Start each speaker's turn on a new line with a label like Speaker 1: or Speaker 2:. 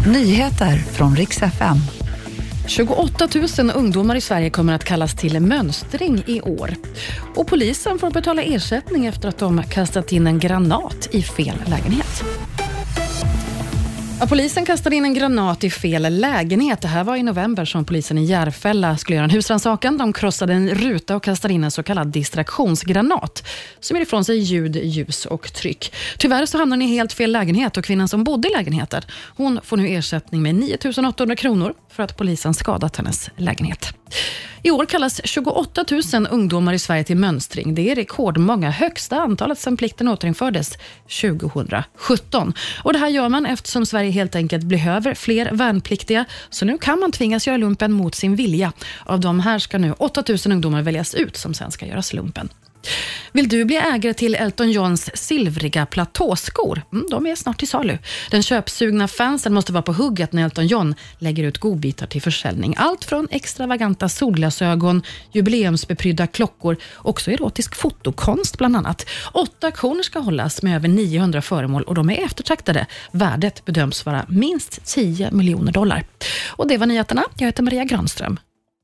Speaker 1: Nyheter från riks FM.
Speaker 2: 28 000 ungdomar i Sverige kommer att kallas till mönstring i år. Och polisen får betala ersättning efter att de kastat in en granat i fel lägenhet. Ja, polisen kastade in en granat i fel lägenhet. Det här var i november som polisen i Järfälla skulle göra en husrannsakan. De krossade en ruta och kastade in en så kallad distraktionsgranat som ger ifrån sig ljud, ljus och tryck. Tyvärr så hamnade den i helt fel lägenhet och kvinnan som bodde i lägenheten hon får nu ersättning med 9 800 kronor för att polisen skadat hennes lägenhet. I år kallas 28 000 ungdomar i Sverige till mönstring. Det är rekordmånga, högsta antalet sedan plikten återinfördes 2017. Och Det här gör man eftersom Sverige helt enkelt behöver fler värnpliktiga, så nu kan man tvingas göra lumpen mot sin vilja. Av de här ska nu 8 000 ungdomar väljas ut som sen ska göra lumpen. Vill du bli ägare till Elton Johns silvriga platåskor? Mm, de är snart till salu. Den köpsugna fansen måste vara på hugget när Elton John lägger ut godbitar till försäljning. Allt från extravaganta solglasögon, jubileumsbeprydda klockor, också erotisk fotokonst bland annat. Åtta auktioner ska hållas med över 900 föremål och de är eftertraktade. Värdet bedöms vara minst 10 miljoner dollar. Och Det var nyheterna. Jag heter Maria Granström.